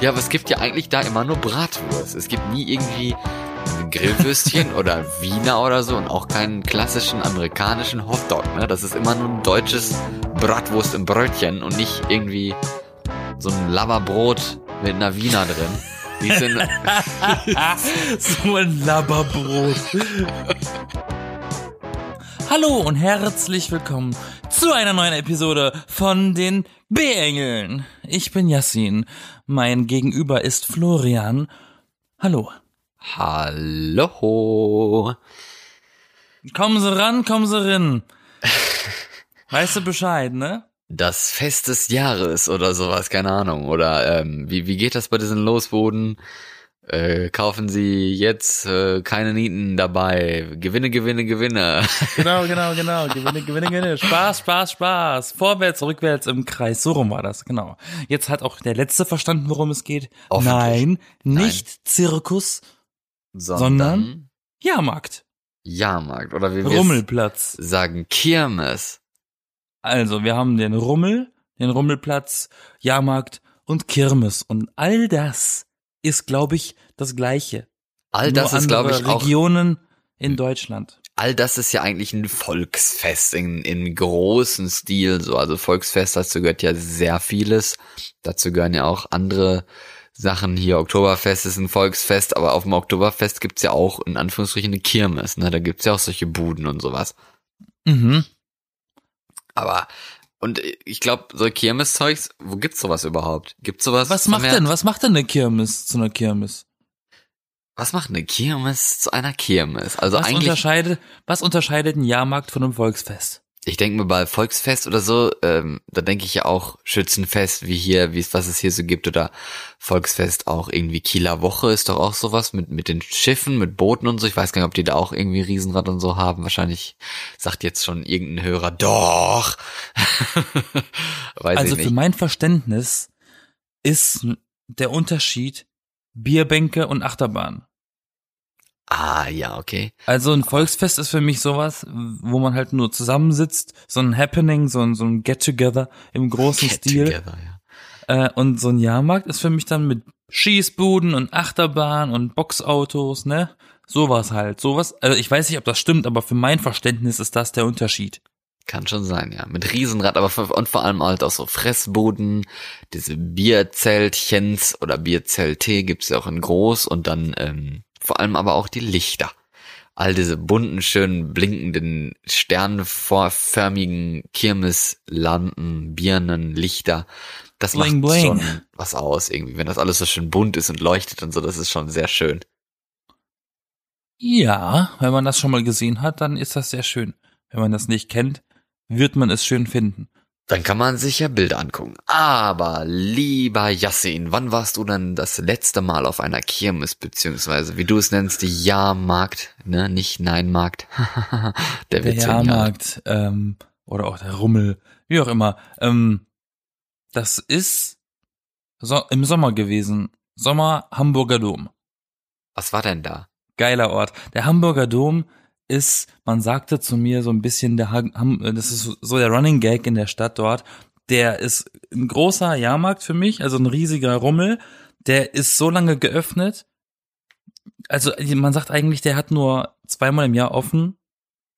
Ja, aber es gibt ja eigentlich da immer nur Bratwurst. Es gibt nie irgendwie ein Grillwürstchen oder Wiener oder so und auch keinen klassischen amerikanischen Hotdog. Ne? Das ist immer nur ein deutsches Bratwurst im Brötchen und nicht irgendwie so ein Laberbrot mit einer Wiener drin. Die sind so ein Labberbrot. Hallo und herzlich willkommen zu einer neuen Episode von den B-Engeln. Ich bin Yassin. Mein Gegenüber ist Florian. Hallo. Hallo. Kommen Sie ran, kommen Sie rin. Weißt du Bescheid, ne? Das Fest des Jahres oder sowas, keine Ahnung. Oder ähm, wie, wie geht das bei diesen Losboden? Äh, kaufen Sie jetzt äh, keine Nieten dabei. Gewinne, Gewinne, Gewinne. Genau, genau, genau. Gewinne, Gewinne, Gewinne. Spaß, Spaß, Spaß. Vorwärts, rückwärts im Kreis. So rum war das, genau. Jetzt hat auch der Letzte verstanden, worum es geht. Nein, nicht Nein. Zirkus, Sondern, Sondern? Jahrmarkt. Jahrmarkt. Oder wie wir Rummelplatz. sagen, Kirmes. Also, wir haben den Rummel, den Rummelplatz, Jahrmarkt und Kirmes. Und all das ist, glaube ich, das Gleiche. All das Nur ist, glaube ich, auch Regionen in Deutschland. all das ist ja eigentlich ein Volksfest in, in großen Stil, so. Also Volksfest, dazu gehört ja sehr vieles. Dazu gehören ja auch andere Sachen hier. Oktoberfest ist ein Volksfest, aber auf dem Oktoberfest gibt's ja auch in Anführungsstrichen eine Kirmes, ne? Da gibt's ja auch solche Buden und sowas. Mhm. Aber, und ich glaube, so Kirmeszeugs, wo gibt's sowas überhaupt? Gibt's sowas? Was macht denn, was macht denn eine Kirmes zu einer Kirmes? Was macht eine Kirmes zu einer Kirmes? Also Was eigentlich, unterscheidet, was unterscheidet ein Jahrmarkt von einem Volksfest? ich denke mir bei Volksfest oder so, ähm, da denke ich ja auch Schützenfest, wie hier, wie es, was es hier so gibt, oder Volksfest auch irgendwie Kieler Woche ist doch auch sowas mit, mit den Schiffen, mit Booten und so. Ich weiß gar nicht, ob die da auch irgendwie Riesenrad und so haben. Wahrscheinlich sagt jetzt schon irgendein Hörer, doch. Also ich für mein Verständnis ist der Unterschied Bierbänke und Achterbahn. Ah, ja, okay. Also ein Volksfest ist für mich sowas, wo man halt nur zusammensitzt, so ein Happening, so ein, so ein Get-Together im großen Get Stil. together, ja. Äh, und so ein Jahrmarkt ist für mich dann mit Schießbuden und Achterbahn und Boxautos, ne? Sowas halt. Sowas. Also ich weiß nicht, ob das stimmt, aber für mein Verständnis ist das der Unterschied. Kann schon sein, ja. Mit Riesenrad, aber und vor allem halt auch so Fressbuden, diese Bierzeltchens oder Bierzelte gibt's ja auch in groß und dann ähm, vor allem aber auch die Lichter. All diese bunten, schönen, blinkenden, sternförmigen Kirmeslampen, Birnen, Lichter. Das Bling, macht bling. schon was aus irgendwie. Wenn das alles so schön bunt ist und leuchtet und so, das ist schon sehr schön. Ja, wenn man das schon mal gesehen hat, dann ist das sehr schön. Wenn man das nicht kennt, wird man es schön finden. Dann kann man sich ja Bilder angucken. Aber lieber Yassin, wann warst du denn das letzte Mal auf einer Kirmes, beziehungsweise wie du es nennst, die Jahrmarkt, ne, nicht Neinmarkt. der Der Jahrmarkt ähm, oder auch der Rummel, wie auch immer. Ähm, das ist so, im Sommer gewesen. Sommer Hamburger Dom. Was war denn da? Geiler Ort. Der Hamburger Dom ist, man sagte zu mir so ein bisschen der, das ist so- so der Running Gag in der Stadt dort. Der ist ein großer Jahrmarkt für mich, also ein riesiger Rummel. Der ist so lange geöffnet. Also man sagt eigentlich, der hat nur zweimal im Jahr offen.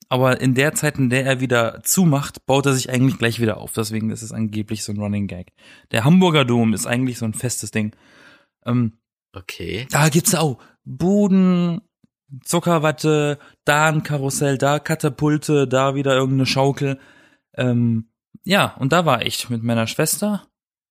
Aber in der Zeit, in der er wieder zumacht, baut er sich eigentlich gleich wieder auf. Deswegen ist es angeblich so ein Running Gag. Der Hamburger Dom ist eigentlich so ein festes Ding. Ähm, Okay. da gibt's auch Buden, Zuckerwatte, da ein Karussell, da Katapulte, da wieder irgendeine Schaukel. Ähm, ja, und da war ich mit meiner Schwester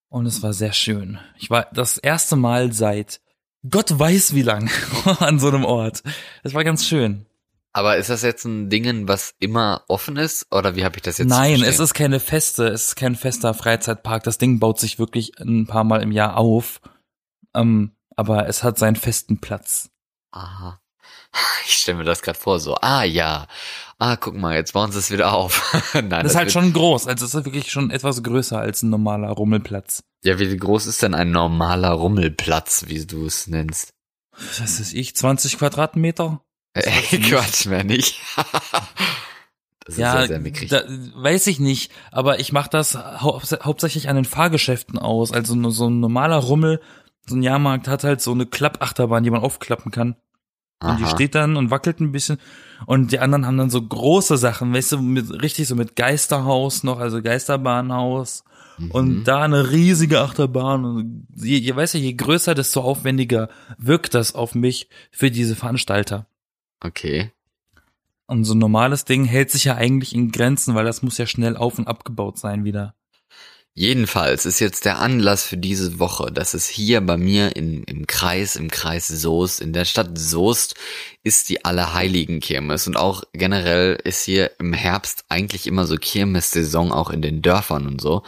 und es war sehr schön. Ich war das erste Mal seit Gott weiß wie lang an so einem Ort. Es war ganz schön. Aber ist das jetzt ein Dingen, was immer offen ist? Oder wie habe ich das jetzt Nein, es ist keine feste, es ist kein fester Freizeitpark. Das Ding baut sich wirklich ein paar Mal im Jahr auf. Ähm, aber es hat seinen festen Platz. Aha. Ich stelle mir das gerade vor, so, ah ja, ah, guck mal, jetzt bauen sie es wieder auf. Nein, Das ist halt schon groß, also es ist wirklich schon etwas größer als ein normaler Rummelplatz. Ja, wie groß ist denn ein normaler Rummelplatz, wie du es nennst? Was ist ich, 20 Quadratmeter? Ey, Quatsch, mehr nicht. das ist ja, sehr mickrig. da, weiß ich nicht, aber ich mache das hau hauptsächlich an den Fahrgeschäften aus. Also so ein normaler Rummel so ein Jahrmarkt hat halt so eine Klappachterbahn, die man aufklappen kann. Und die Aha. steht dann und wackelt ein bisschen. Und die anderen haben dann so große Sachen, weißt du, mit, richtig so mit Geisterhaus noch, also Geisterbahnhaus. Mhm. Und da eine riesige Achterbahn. Und je, je, weißt du, je größer, desto aufwendiger wirkt das auf mich für diese Veranstalter. Okay. Und so ein normales Ding hält sich ja eigentlich in Grenzen, weil das muss ja schnell auf und abgebaut sein wieder. Jedenfalls ist jetzt der Anlass für diese Woche, dass es hier bei mir in, im Kreis, im Kreis Soest, in der Stadt Soest, ist die Allerheiligen Kirmes. Und auch generell ist hier im Herbst eigentlich immer so Kirmessaison, auch in den Dörfern und so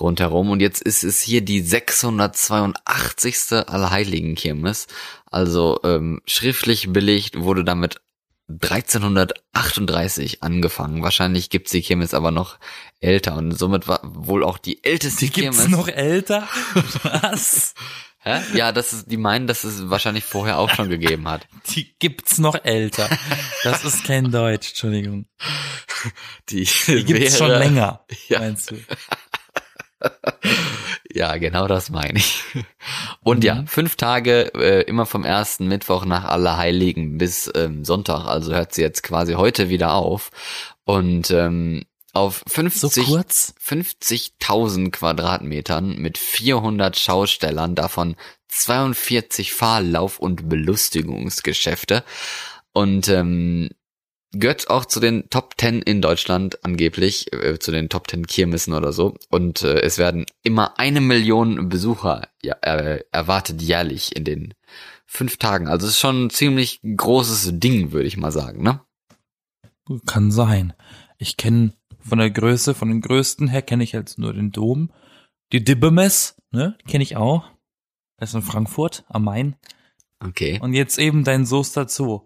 rundherum. Und jetzt ist es hier die 682. Allerheiligen Kirmes. Also ähm, schriftlich belegt wurde damit 1338 angefangen. Wahrscheinlich gibt's die Kirmes aber noch älter und somit war wohl auch die älteste Die gibt's Kirmes. noch älter? Was? Hä? Ja, das ist, die meinen, dass es wahrscheinlich vorher auch schon gegeben hat. Die gibt's noch älter. Das ist kein Deutsch, Entschuldigung. Die, Die gibt's schon wäre- länger, Ja. meinst du? Ja, genau das meine ich. Und ja, fünf Tage, äh, immer vom ersten Mittwoch nach Allerheiligen bis ähm, Sonntag, also hört sie jetzt quasi heute wieder auf. Und ähm, auf So 50, kurz? 50.000 Quadratmetern mit 400 Schaustellern, davon 42 Fahrlauf- und Belustigungsgeschäfte. Und ähm, gehört auch zu den Top 10 in Deutschland angeblich, äh, zu den Top 10 Kirmessen oder so. Und äh, es werden immer eine Million Besucher ja, äh, erwartet jährlich in den fünf Tagen. Also es ist schon ein ziemlich großes Ding, würde ich mal sagen, ne? Kann sein. Ich kenne von der Größe, von den größten her kenne ich jetzt nur den Dom. Die Dibbemes, ne, kenne ich auch. Das ist in Frankfurt am Main. Okay. Und jetzt eben dein Soester Zoo.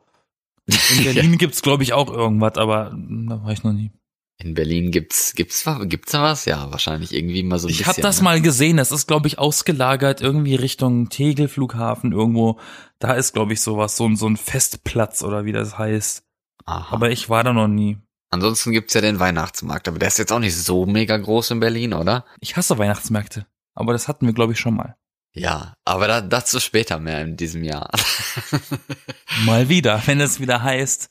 In Berlin gibt's glaube ich auch irgendwas, aber hm, da war ich noch nie. In Berlin gibt's gibt's gibt's da was? Ja, wahrscheinlich irgendwie mal so ein Ich bisschen. habe das ne? mal gesehen. Das ist, glaube ich, ausgelagert irgendwie Richtung Tegel Flughafen irgendwo. Da ist, glaube ich, sowas, so ein so ein Festplatz oder wie das heißt. Aha. Aber ich war da noch nie. Ansonsten gibt's ja den Weihnachtsmarkt, aber der ist jetzt auch nicht so mega groß in Berlin, oder? Ich hasse Weihnachtsmärkte. Aber das hatten wir, glaube ich, schon mal. Ja, aber da, dazu später mehr in diesem Jahr. Mal wieder, wenn es wieder heißt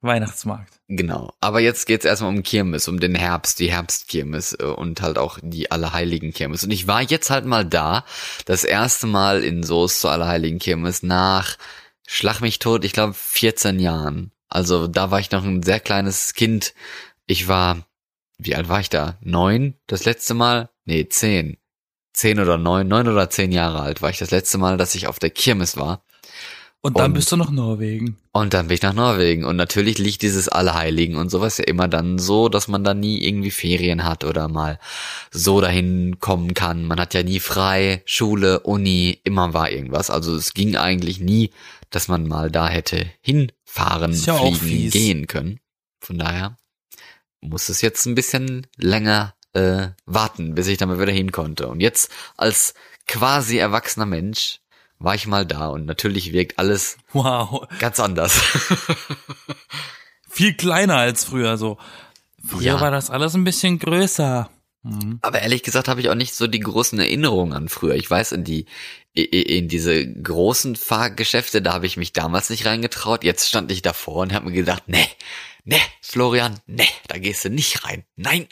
Weihnachtsmarkt. genau. Aber jetzt geht's erstmal um Kirmes, um den Herbst, die Herbstkirmes äh, und halt auch die Allerheiligen Kirmes. Und ich war jetzt halt mal da, das erste Mal in Soest zur Allerheiligen Kirmes nach Schlag mich tot, ich glaube 14 Jahren. Also da war ich noch ein sehr kleines Kind. Ich war, wie alt war ich da? Neun das letzte Mal? Nee, zehn. Zehn oder neun, neun oder zehn Jahre alt war ich das letzte Mal, dass ich auf der Kirmes war. Und dann Und- bist du noch Norwegen. Und dann bin ich nach Norwegen. Und natürlich liegt dieses Allerheiligen und sowas ja immer dann so, dass man da nie irgendwie Ferien hat oder mal so dahin kommen kann. Man hat ja nie frei, Schule, Uni, immer war irgendwas. Also es ging eigentlich nie, dass man mal da hätte hinfahren, ja fliegen, gehen können. Von daher muss es jetzt ein bisschen länger äh, warten, bis ich da mal wieder hin konnte. Und jetzt als quasi erwachsener Mensch war ich mal da und natürlich wirkt alles Wow. Ganz anders. Viel kleiner als früher so. Früher Ja. war das alles ein bisschen größer. Mhm. Aber ehrlich gesagt habe ich auch nicht so die großen Erinnerungen an früher. Ich weiß, in die in diese großen Fahrgeschäfte, da habe ich mich damals nicht reingetraut. Jetzt stand ich davor und habe mir gedacht, nee, nee, Florian, nee, da gehst du nicht rein. Nein,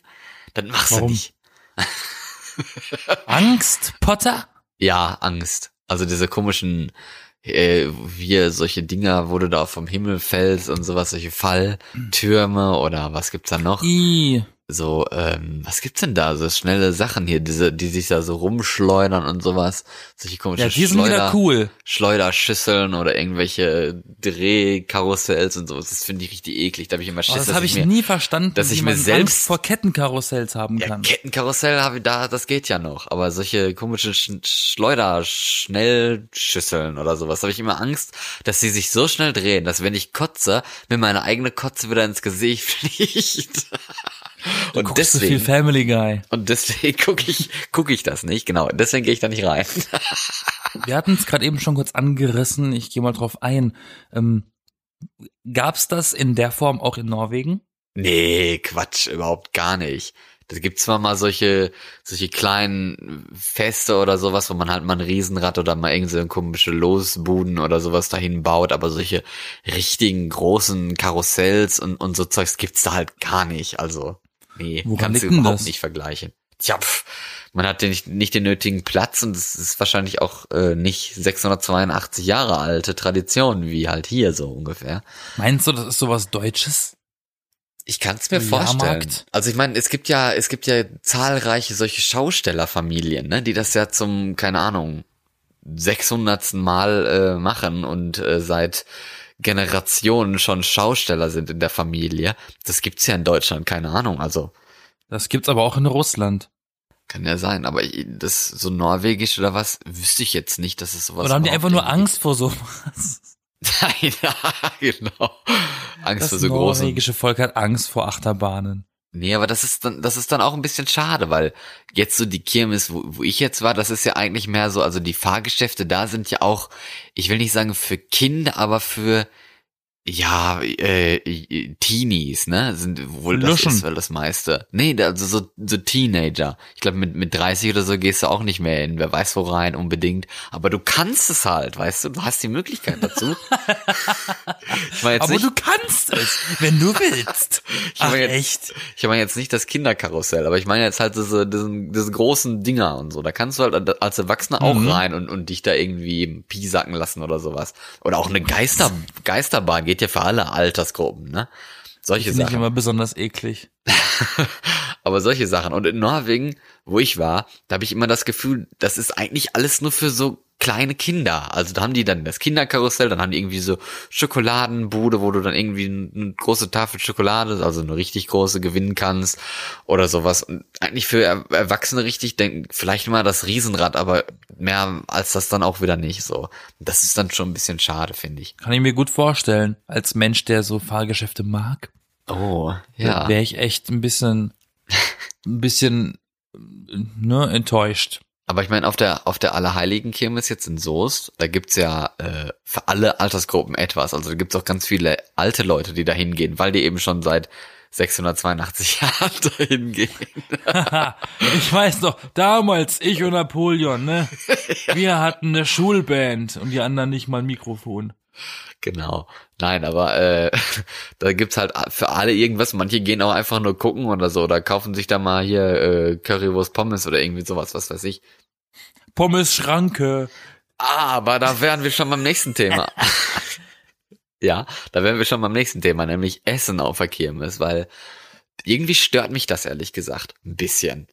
dann machst Warum? du nicht. Angst, Potter? Ja, Angst. Also diese komischen, äh, wie solche Dinger, wo du da vom Himmel fällst und sowas, solche Falltürme oder was gibt's da noch? I. so, ähm, was gibt's denn da? So schnelle Sachen hier, diese, die sich da so rumschleudern und sowas. Solche komischen Ja, die sind Schleuder, wieder cool. Schleuderschüsseln oder irgendwelche Drehkarussells und sowas. Das finde ich richtig eklig. Da habe ich immer Schiss, Aber das habe ich ich mir, nie verstanden, dass ich mir selbst- Angst vor Kettenkarussells haben ja, kann. Kettenkarussell habe ich da, das geht ja noch. Aber solche komischen Sch Schleuder-Schnellschüsseln oder sowas, habe ich immer Angst, dass sie sich so schnell drehen, dass wenn ich kotze, mir meine eigene Kotze wieder ins Gesicht fliegt. Du Und so viel deswegen, Family Guy. und deswegen gucke ich, gucke ich das nicht, genau. Deswegen gehe ich da nicht rein. Wir hatten es gerade eben schon kurz angerissen. Ich gehe mal drauf ein. Ähm, Gab's das in der Form auch in Norwegen? Nee, Quatsch, überhaupt gar nicht. Da gibt's zwar mal solche, solche kleinen Feste oder sowas, wo man halt mal ein Riesenrad oder mal irgend so komische Losbuden oder sowas dahin baut, aber solche richtigen großen Karussells und, und so Zeugs gibt's da halt gar nicht. Also, nee, Woran kannst du überhaupt das? nicht vergleichen. Tja, pf, man hat ja nicht, nicht den nötigen Platz und es ist wahrscheinlich auch äh, nicht 682 Jahre alte Tradition, wie halt hier so ungefähr. Meinst du, das ist sowas Deutsches? Ich kann es mir Jahrmarkt? vorstellen. Also ich meine, es gibt ja, es gibt ja zahlreiche solche Schaustellerfamilien, ne, die das ja zum, keine Ahnung, 600. Mal äh, machen und äh, seit Generationen schon Schausteller sind in der Familie. Das gibt's ja in Deutschland, keine Ahnung. Also Das gibt's aber auch in Russland. kann ja sein, aber das so norwegisch oder was wüsste ich jetzt nicht, dass es sowas. Oder haben die einfach nur Angst vor sowas? Nein, ja, genau. Angst Das vor so großen norwegische Volk hat Angst vor Achterbahnen. Nee, aber das ist dann, das ist dann auch ein bisschen schade, weil jetzt so die Kirmes, wo, wo ich jetzt war, das ist ja eigentlich mehr so, also die Fahrgeschäfte da sind ja auch, ich will nicht sagen für Kinder, aber für ja, äh, Teenies, ne? Sind wohl das Luschen. ist wohl das meiste. Nee, also so, so Teenager. Ich glaube, mit, mit 30 oder so gehst du auch nicht mehr in, wer weiß wo rein, unbedingt. Aber du kannst es halt, weißt du, du hast die Möglichkeit dazu. ich meine jetzt Aber nicht, du kannst es, wenn du willst. Ich Ach, meine jetzt, echt? Ich meine jetzt nicht das Kinderkarussell, aber ich meine jetzt halt diese, diesen, diese großen Dinger und so. Da kannst du halt als Erwachsener auch Mhm. rein und, und dich da irgendwie piesacken lassen oder sowas. Oder auch eine Geister, Geisterbahn geht ja für alle Altersgruppen, ne? Solche Sachen. immer besonders eklig. Aber solche Sachen. Und in Norwegen, wo ich war, da habe ich immer das Gefühl, das ist eigentlich alles nur für so kleine Kinder. Also da haben die dann das Kinderkarussell, dann haben die irgendwie so Schokoladenbude, wo du dann irgendwie eine große Tafel Schokolade, also eine richtig große gewinnen kannst oder sowas. Und eigentlich für Er- Erwachsene richtig, denk, vielleicht mal das Riesenrad, aber mehr als das dann auch wieder nicht so. Das ist dann schon ein bisschen schade, finde ich. Kann ich mir gut vorstellen. Als Mensch, der so Fahrgeschäfte mag, Oh, ja. wäre ich echt ein bisschen, ein bisschen, ne, enttäuscht. Aber ich meine, auf der, auf der Allerheiligen Kirmes jetzt in Soest, da gibt's ja äh, für alle Altersgruppen etwas. Also da gibt's auch ganz viele alte Leute, die da hingehen, weil die eben schon seit 682 Jahren dahin gehen. ich weiß noch, damals, ich und Napoleon, ne? Wir hatten eine Schulband und die anderen nicht mal ein Mikrofon. Genau. Nein, aber äh, da gibt's halt für alle irgendwas. Manche gehen auch einfach nur gucken oder so oder kaufen sich da mal hier äh, Currywurst Pommes oder irgendwie sowas, was weiß ich. Pommes Schranke. Ah, aber da wären wir schon beim nächsten Thema. ja, da wären wir schon beim nächsten Thema, nämlich Essen auf der Kirmes, weil irgendwie stört mich das ehrlich gesagt ein bisschen.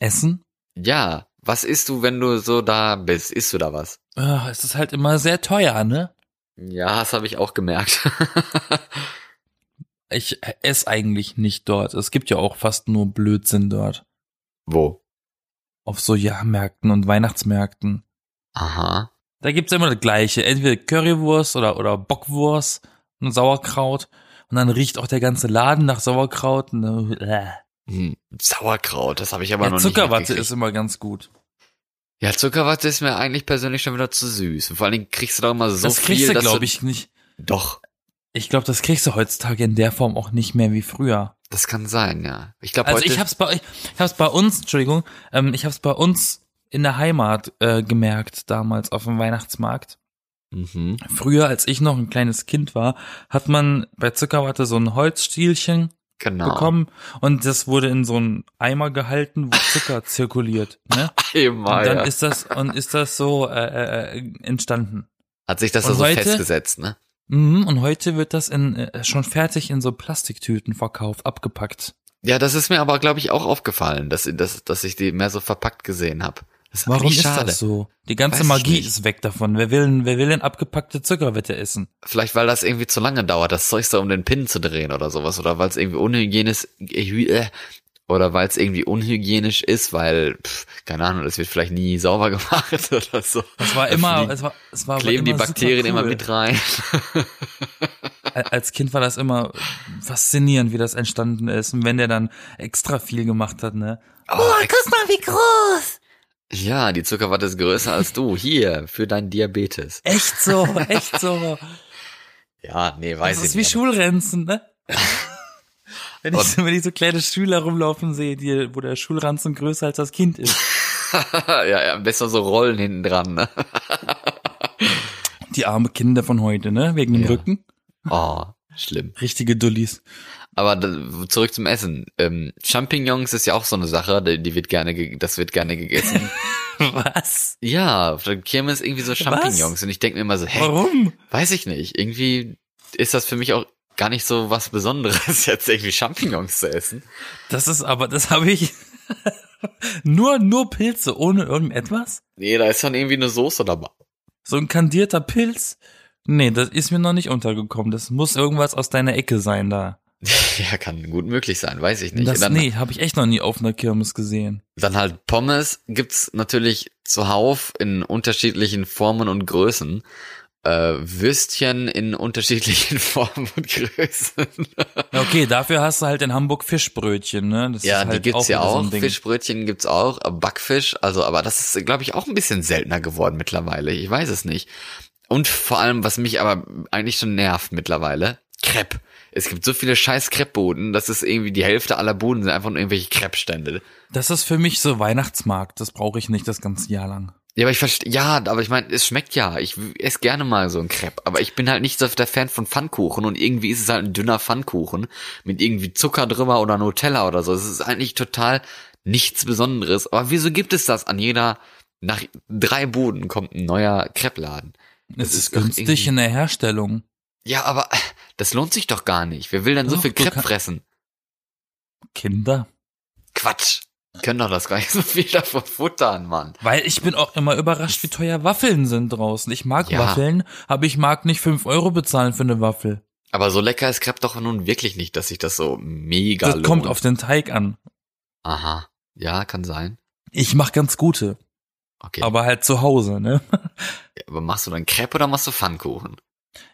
Essen? Ja, was isst du, wenn du so da bist? Isst du da was? Ah, es ist halt immer sehr teuer, ne? Ja, das habe ich auch gemerkt. Ich esse eigentlich nicht dort. Es gibt ja auch fast nur Blödsinn dort. Wo? Auf so Jahrmärkten und Weihnachtsmärkten. Aha. Da gibt's immer das Gleiche. Entweder Currywurst oder, oder Bockwurst und Sauerkraut. Und dann riecht auch der ganze Laden nach Sauerkraut. Und, äh. Hm, Sauerkraut, das habe ich aber ja, noch Zuckerwatte nicht mitgekriegt. ist immer ganz gut. Ja, Zuckerwatte ist mir eigentlich persönlich schon wieder zu süß. Und vor allen Dingen kriegst du da immer so das viel, kriegst du, glaube ich, nicht. Doch, Ich glaube, das kriegst du heutzutage in der Form auch nicht mehr wie früher. das kann sein, ja. Ich glaube Also ich hab's bei ich, ich hab's bei uns, Entschuldigung, ähm, ich hab's bei uns in der Heimat äh, gemerkt damals auf dem Weihnachtsmarkt. mhm. Früher, als ich noch ein kleines Kind war, hat man bei Zuckerwatte so ein Holzstielchen genau. bekommen und das wurde in so einen Eimer gehalten, wo Zucker zirkuliert. Ne? Einmal, Und dann ja. ist das und ist das so äh, äh, entstanden. Hat sich das Und da so heute? festgesetzt, ne? Mhm, und heute wird das in äh, schon fertig in so Plastiktüten verkauft, abgepackt. Ja, das ist mir aber, glaube ich, auch aufgefallen, dass, dass, dass ich die mehr so verpackt gesehen habe. Das ist Warum ist schade. das so? Die ganze Weiß Magie ist weg davon. Wer will, wer will denn abgepackte Zuckerwette essen? Vielleicht, weil das irgendwie zu lange dauert, das Zeug da um den Pin zu drehen oder sowas. Oder weil es irgendwie unhygienisch äh, oder weil es irgendwie unhygienisch ist, weil, pff, keine Ahnung, das wird vielleicht nie sauber gemacht oder so. Es war immer, fliegen- es war, es war kleben die immer Bakterien super immer cool. mit rein. Als Kind war das immer faszinierend, wie das entstanden ist. Und wenn der dann extra viel gemacht hat, ne? Oh, guck mal, wie groß! Ja, die Zuckerwatte ist größer als du. Hier, für deinen Diabetes. Echt so, echt so. Ja, nee, weiß Das ich ist wie nicht. Schulrenzen, ne? Wenn ich, so, wenn ich so kleine Schüler rumlaufen sehe, die, wo der Schulranzen größer als das Kind ist. ja, ja, am besten so Rollen hinten dran, ne? Die arme Kinder von heute, ne? Wegen dem Ja. Rücken. Oh, schlimm. Richtige Dullis. Aber da, zurück zum Essen. Ähm, Champignons ist ja auch so eine Sache, die, die wird gerne, ge- das wird gerne gegessen. Was? ja, auf der Kirmes irgendwie so Champignons. Und ich denke mir immer so, hä, Warum? weiß ich nicht. Irgendwie ist das für mich auch gar nicht so was Besonderes, jetzt irgendwie Champignons zu essen. Das ist aber, das habe ich nur, nur Pilze, ohne irgendetwas? Nee, da ist dann irgendwie eine Soße dabei. So ein kandierter Pilz? Nee, das ist mir noch nicht untergekommen. Das muss irgendwas aus deiner Ecke sein da. ja, kann gut möglich sein, weiß ich nicht. Das, dann, nee, habe ich echt noch nie auf einer Kirmes gesehen. dann halt Pommes gibt's natürlich zuhauf in unterschiedlichen Formen und Größen. Äh, Würstchen in unterschiedlichen Formen und Größen. Ja, Okay, dafür hast du halt in Hamburg Fischbrötchen, ne? Das Ja, ist halt die gibt's ja wieder so auch. Ding. Fischbrötchen gibt's auch, äh, Backfisch, also, aber das ist, glaube ich, auch ein bisschen seltener geworden mittlerweile. Ich weiß es nicht. Und vor allem, was mich aber eigentlich schon nervt mittlerweile, Crepe. Es gibt so viele scheiß Crepe-Buden, das ist irgendwie die Hälfte aller Buden sind einfach nur irgendwelche Crepe-Stände. Das ist für mich so Weihnachtsmarkt. Das brauche ich nicht das ganze Jahr lang. Ja, aber ich verstehe, ja, aber ich meine, es schmeckt ja. Ich esse gerne mal so ein Crepe, aber ich bin halt nicht so der Fan von Pfannkuchen und irgendwie ist es halt ein dünner Pfannkuchen mit irgendwie Zucker drüber oder Nutella oder so. Es ist eigentlich total nichts Besonderes. Aber wieso gibt es das an jeder, nach drei Buden kommt ein neuer Crepe-Laden? Es ist ist günstig in der Herstellung. Ja, aber das lohnt sich doch gar nicht. Wer will denn so Doch, viel du Crepe fressen? Kinder. Quatsch. Können doch das gar nicht so viel davon futtern, Mann. Weil ich bin auch immer überrascht, wie teuer Waffeln sind draußen. Ich mag Ja. Waffeln, aber ich mag nicht fünf Euro bezahlen für eine Waffel. Aber so lecker ist Crepe doch nun wirklich nicht, dass sich das so mega Das lohnt. kommt auf den Teig an. Aha. Ja, kann sein. Ich mach ganz gute, Okay. aber halt zu Hause, ne? Aber machst du dann Crepe oder machst du Pfannkuchen?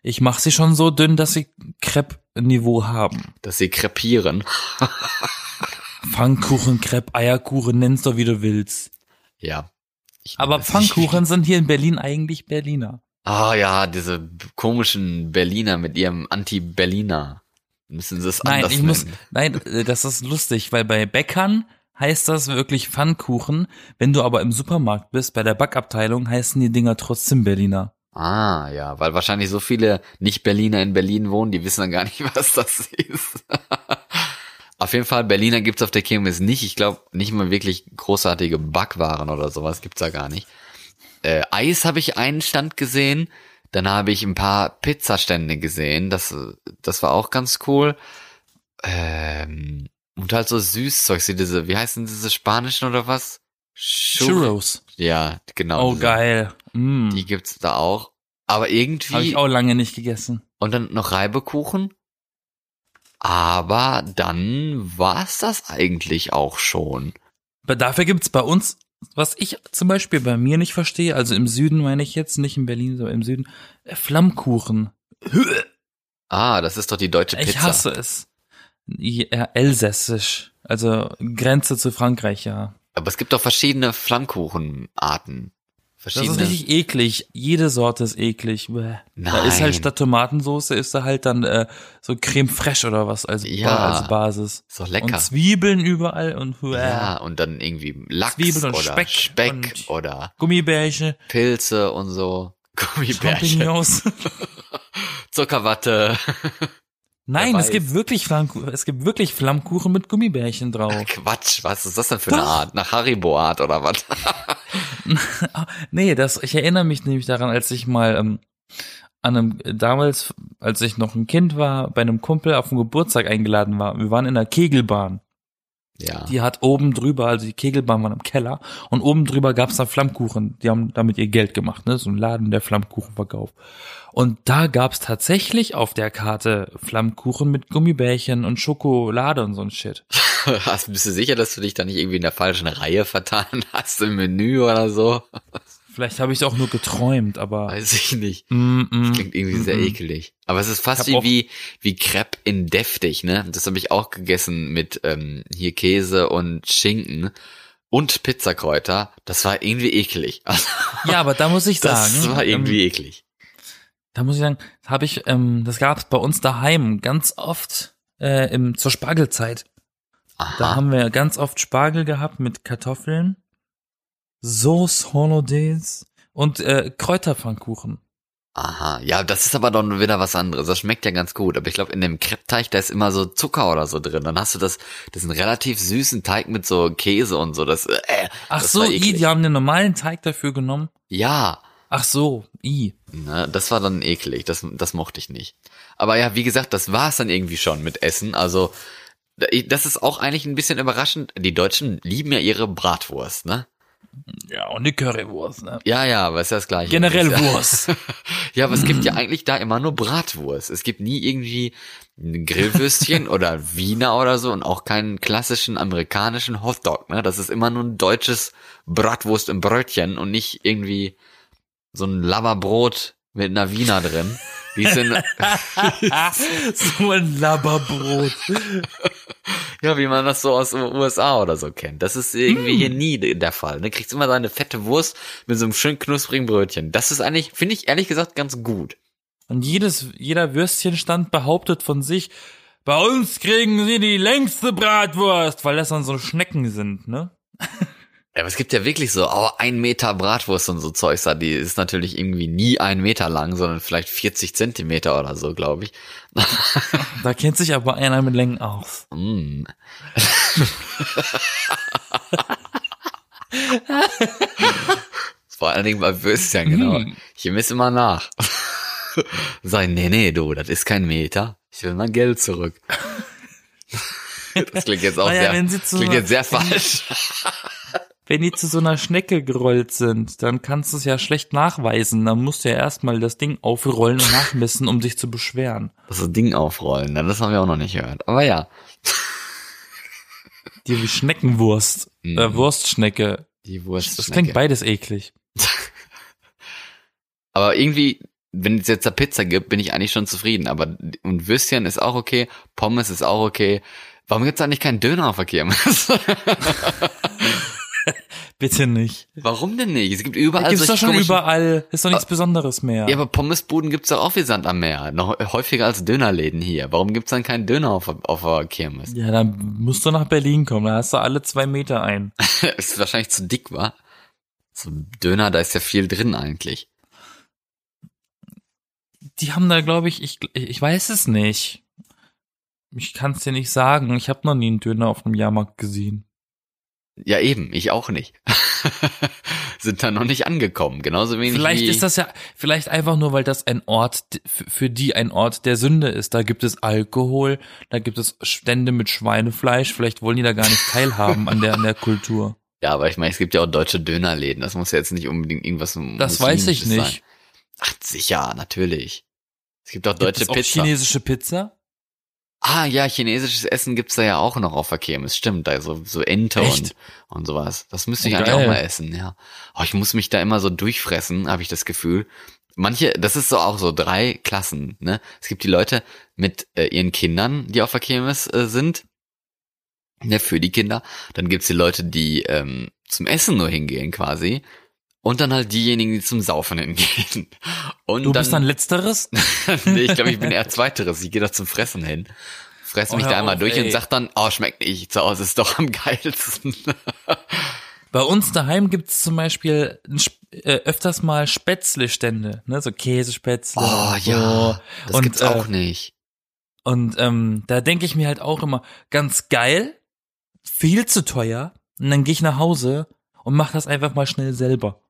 Ich mach sie schon so dünn, dass sie Crepe-Niveau haben. Dass sie krepieren. Pfannkuchen, Crepe, Eierkuchen, nenn's doch wie du willst. Ja. Aber Pfannkuchen sind hier in Berlin eigentlich Berliner. Ah ja, diese komischen Berliner mit ihrem Anti-Berliner. Müssen sie es Nein, anders ich muss, nennen. nein, äh, das ist lustig, weil bei Bäckern heißt das wirklich Pfannkuchen. Wenn du aber im Supermarkt bist, bei der Backabteilung, heißen die Dinger trotzdem Berliner. Ah, ja, weil wahrscheinlich so viele Nicht-Berliner in Berlin wohnen, die wissen dann gar nicht, was das ist. auf jeden Fall, Berliner gibt's auf der Kirmes nicht. Ich glaube, nicht mal wirklich großartige Backwaren oder sowas gibt's da gar nicht. Äh, Eis habe ich einen Stand gesehen. Dann habe ich ein paar Pizzastände gesehen. Das, das war auch ganz cool. Ähm, und halt so Süßzeug, wie diese, wie heißen diese spanischen oder was? Chur- Churros. Ja, genau. Oh, diese. geil. Mm. Die gibt's da auch. Aber irgendwie. Habe ich auch lange nicht gegessen. Und dann noch Reibekuchen. Aber dann war's das eigentlich auch schon. Aber dafür gibt's bei uns, was ich zum Beispiel bei mir nicht verstehe, also im Süden meine ich jetzt, nicht in Berlin, sondern im Süden, äh, Flammkuchen. Ah, das ist doch die deutsche Pizza. Ich hasse es. Ja, elsässisch. Also Grenze zu Frankreich, ja. Aber es gibt doch verschiedene Flammkuchenarten. Das Verschiedene. ist richtig eklig. Jede Sorte ist eklig. Bäh. Da ist halt Nein. statt Tomatensoße ist da halt dann äh, so Creme fraiche oder was als, Ja. Als Basis. ist doch lecker. Und Zwiebeln überall und bäh. ja, und dann irgendwie Lachs Zwiebeln und oder Speck Speck, und- oder Gummibärchen, Pilze und so. Gummibärchen. Zuckerwatte. Nein, es gibt wirklich Flammkuchen, es gibt wirklich Flammkuchen mit Gummibärchen drauf. Quatsch, was ist das denn für eine. Art? Nach Haribo-Art oder was? Nee, das, ich erinnere mich nämlich daran, als ich mal ähm, an einem, damals, als ich noch ein Kind war, bei einem Kumpel auf dem Geburtstag eingeladen war. Wir waren in einer Kegelbahn. Ja. Die hat oben drüber, also die Kegelbahn war im Keller und oben drüber gab's da Flammkuchen. Die haben damit ihr Geld gemacht, ne? So ein Laden, der Flammkuchen verkauft. Und da gab's tatsächlich auf der Karte Flammkuchen mit Gummibärchen und Schokolade und so ein Shit. Hast, bist du sicher, dass du dich da nicht irgendwie in der falschen Reihe vertan hast im Menü oder so? Vielleicht habe ich auch nur geträumt, aber Weiß ich nicht. mm, mm, Klingt irgendwie sehr mm, mm. ekelig. Aber es ist fast wie, wie, wie Crepe in deftig, ne? Das habe ich auch gegessen mit ähm, hier Käse und Schinken und Pizzakräuter. Das war irgendwie eklig. Also, Ja, aber da muss ich das sagen, war ähm, irgendwie eklig. Da muss ich sagen, habe ich, ähm, das gab es bei uns daheim ganz oft äh, im, zur Spargelzeit. Aha. Da haben wir ganz oft Spargel gehabt mit Kartoffeln, Sauce Hollandaise und äh, Kräuterpfannkuchen. Aha, ja, das ist aber dann wieder was anderes. Das schmeckt ja ganz gut. Aber ich glaube, in dem Kreppteig, da ist immer so Zucker oder so drin. Dann hast du das, das ist ein relativ süßen Teig mit so Käse und so. Das, äh, Ach das so, i, die haben den normalen Teig dafür genommen. Ja, Ach so, i. ne, das war dann eklig. Das, das mochte ich nicht. Aber ja, wie gesagt, das war es dann irgendwie schon mit Essen. Also, das ist auch eigentlich ein bisschen überraschend. Die Deutschen lieben ja ihre Bratwurst, ne? Ja, und eine Currywurst, ne? Ja, ja, aber ist ja das gleiche. Generell Wurst. Ja, aber es gibt ja eigentlich da immer nur Bratwurst. Es gibt nie irgendwie ein Grillwürstchen oder Wiener oder so und auch keinen klassischen amerikanischen Hotdog, ne? Das ist immer nur ein deutsches Bratwurst im Brötchen und nicht irgendwie so ein Laberbrot mit einer Wiener drin. Wie es in, so ein Labberbrot. ja, wie man das so aus den USA oder so kennt. Das ist irgendwie hier nie der Fall. Ne? Kriegst immer so eine fette Wurst mit so einem schön knusprigen Brötchen. Das ist eigentlich, finde ich ehrlich gesagt ganz gut. Und jedes, jeder Würstchenstand behauptet von sich, bei uns kriegen sie die längste Bratwurst, weil das dann so Schnecken sind, ne? Ja, aber es gibt ja wirklich so, oh, ein Meter Bratwurst und so Zeugs da, die ist natürlich irgendwie nie ein Meter lang, sondern vielleicht 40 Zentimeter oder so, glaube ich. Da kennt sich aber einer mit Längen aus. Mm. Vor allen Dingen bei Würstchen, genau. Mm. Ich messe immer nach. Sag, nee, nee, du, das ist kein Meter. Ich will mein Geld zurück. Das klingt jetzt auch Naja, sehr, klingt jetzt sehr falsch. Wenn die zu so einer Schnecke gerollt sind, dann kannst du es ja schlecht nachweisen. Dann musst du ja erstmal das Ding aufrollen und nachmessen, um dich zu beschweren. Das Ding aufrollen, ne? das haben wir auch noch nicht gehört. Aber ja, Die Schneckenwurst. Mhm. Äh, Wurstschnecke. die Wurst. Das klingt beides eklig. Aber irgendwie, wenn es jetzt da Pizza gibt, bin ich eigentlich schon zufrieden. Aber und Würstchen ist auch okay, Pommes ist auch okay. Warum gibt's eigentlich keinen Döner auf der Kirmes? Bitte nicht. Warum denn nicht? Es gibt überall Gibt's doch solche schon überall. Ist doch nichts Besonderes mehr. Ja, aber Pommesbuden gibt's doch auch wie Sand am Meer. Noch häufiger als Dönerläden hier. Warum gibt's dann keinen Döner auf, auf der Kirmes? Ja, dann musst du nach Berlin kommen. Da hast du alle zwei Meter ein. ist wahrscheinlich zu dick, wa? So ein Döner, da ist ja viel drin eigentlich. Die haben da, glaube ich, ich, ich weiß es nicht. Ich kann es dir nicht sagen. Ich habe noch nie einen Döner auf einem Jahrmarkt gesehen. Ja, eben, ich auch nicht. Sind da noch nicht angekommen. Genauso wenig Vielleicht ist das ja, vielleicht einfach nur, weil das ein Ort, für die ein Ort der Sünde ist. Da gibt es Alkohol, da gibt es Stände mit Schweinefleisch. Vielleicht wollen die da gar nicht teilhaben an der, an der Kultur. Ja, aber ich meine, es gibt ja auch deutsche Dönerläden. Das muss ja jetzt nicht unbedingt irgendwas Das weiß ich nicht. Sein. Ach, sicher, natürlich. Es gibt auch Gibt deutsche es auch Pizza. chinesische Pizza? Ah, ja, chinesisches Essen gibt's da ja auch noch auf der Kirmes. Stimmt, da so, Ente und, Echt? und sowas. Das müsste ich Oh, eigentlich auch mal essen, ja. Oh, ich muss mich da immer so durchfressen, habe ich das Gefühl. Manche, das ist so auch so drei Klassen, ne? Es gibt die Leute mit äh, ihren Kindern, die auf der Kirmes äh, sind. Ne, für die Kinder. Dann gibt's die Leute, die ähm, zum Essen nur hingehen quasi. Und dann halt diejenigen, die zum Saufen hingehen. Und Du dann, bist dann letzteres? nee, ich glaube, ich bin eher zweiteres. Ich gehe da zum Fressen hin. Fress Oh, mich da hör einmal auf, durch ey. und sag dann, oh, schmeckt nicht. Zu Hause ist doch am geilsten. Bei uns daheim gibt's zum Beispiel äh, öfters mal Spätzle-Stände, ne, so Käsespätzle. Oh so. ja, das und, gibt's äh, auch nicht. Und ähm, da denke ich mir halt auch immer, ganz geil, viel zu teuer. Und dann gehe ich nach Hause und mache das einfach mal schnell selber.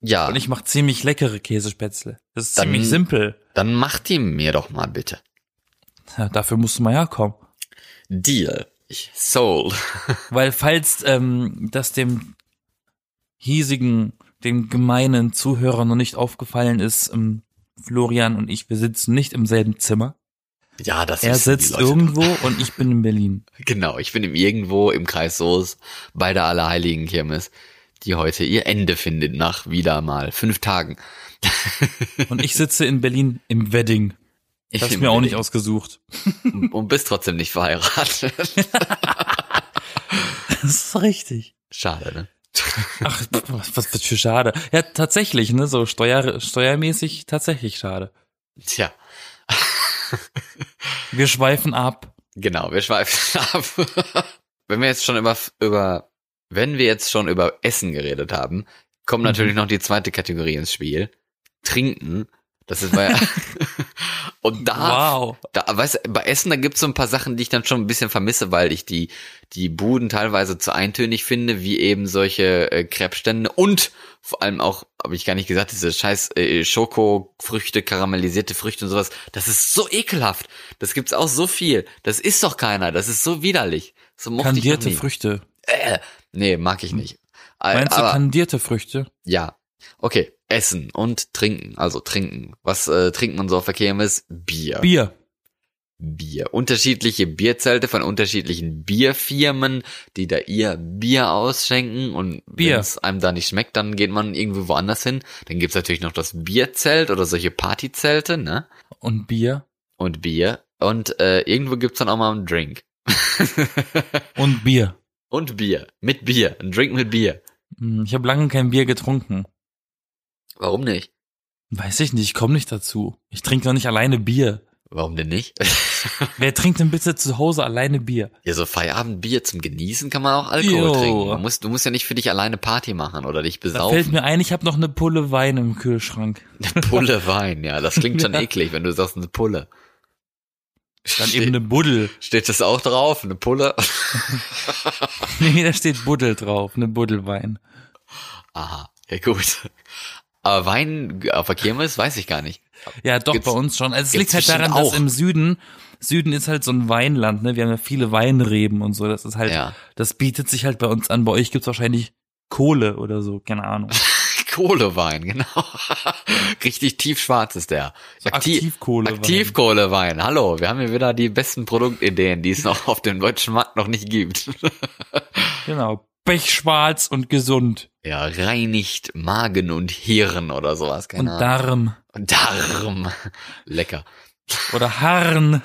Ja, Und ich mache ziemlich leckere Käsespätzle. Das ist Dann- ziemlich simpel. dann mach die mir doch mal bitte. Ja, dafür musst du mal herkommen. Deal. Ich, sold. Weil falls ähm, das dem hiesigen, dem gemeinen Zuhörer noch nicht aufgefallen ist, ähm, Florian und ich, wir sitzen nicht im selben Zimmer. Ja, das Er wissen die sitzt irgendwo und ich bin in Berlin. Genau, ich bin im irgendwo im Kreis Soos bei der Allerheiligen Kirmes, die heute ihr Ende findet nach wieder mal fünf Tagen. Und ich sitze in Berlin im Wedding. Ich bin mir auch nicht ausgesucht. Und bist trotzdem nicht verheiratet. Das ist richtig. Schade, ne? Ach, was, was für schade. Ja, tatsächlich, ne, so steuer, steuermäßig tatsächlich schade. Tja. Wir schweifen ab. Genau, wir schweifen ab. wenn wir jetzt schon über, über, wenn wir jetzt schon über Essen geredet haben, kommt Mhm. natürlich noch die zweite Kategorie ins Spiel. Trinken. Das ist bei, und da, Wow. da, weißt du, bei Essen, da gibt's so ein paar Sachen, die ich dann schon ein bisschen vermisse, weil ich die, die Buden teilweise zu eintönig finde, wie eben solche äh, Krebsstände und vor allem auch, habe ich gar nicht gesagt, diese scheiß äh, Schokofrüchte, karamellisierte Früchte und sowas, das ist so ekelhaft. Das gibt's auch so viel. Das ist doch keiner. Das ist so widerlich. So mochte ich Kandierte nie. Früchte. Äh, nee, mag ich nicht. Äh, Meinst du aber, kandierte Früchte? ja. Okay, Essen und Trinken. Also trinken. Was äh, trinkt man so auf der Kirmes? Bier. Bier. Bier. Unterschiedliche Bierzelte von unterschiedlichen Bierfirmen, die da ihr Bier ausschenken und Bier. wenn es einem da nicht schmeckt, dann geht man irgendwie woanders hin. Dann gibt's natürlich noch das Bierzelt oder solche Partyzelte, ne? Und Bier. Und Bier. Und äh, irgendwo gibt's dann auch mal einen Drink. Und Bier. Und Bier. Mit Bier. Ein Drink mit Bier. Hm, Ich habe lange kein Bier getrunken. Warum nicht? Weiß ich nicht, ich komme nicht dazu. Ich trinke doch nicht alleine Bier. Warum denn nicht? Wer trinkt denn bitte zu Hause alleine Bier? ja, so Feierabendbier zum Genießen kann man auch Alkohol Jo. trinken. Man muss, du musst ja nicht für dich alleine Party machen oder dich Da fällt besaufen. mir ein, ich habe noch eine Pulle Wein im Kühlschrank. Eine Pulle Wein, ja, das klingt schon Ja. eklig, wenn du sagst eine Pulle. Dann Ste eben eine Buddel. steht das auch drauf? Eine Pulle? Nee, da steht Buddel drauf, eine Buddelwein. Aha, ja gut. Aber Wein auf der Kirmes weiß ich gar nicht. Ja, doch, Gibt's- bei uns schon. Also es liegt halt daran, dass auch. im Süden, Süden ist halt so ein Weinland, ne? Wir haben ja viele Weinreben und so. Das ist halt, Ja. das bietet sich halt bei uns an. Bei euch gibt's wahrscheinlich Kohle oder so, keine Ahnung. Kohlewein, genau. Richtig tiefschwarz ist der. Aktiv- Aktivkohlewein. Aktivkohlewein. Hallo, wir haben hier wieder die besten Produktideen, die es noch auf dem deutschen Markt noch nicht gibt. Genau. Pechschwarz und gesund. Ja, reinigt Magen und Hirn oder sowas, keine und. Darm. Und Darm. Lecker. Oder Harn.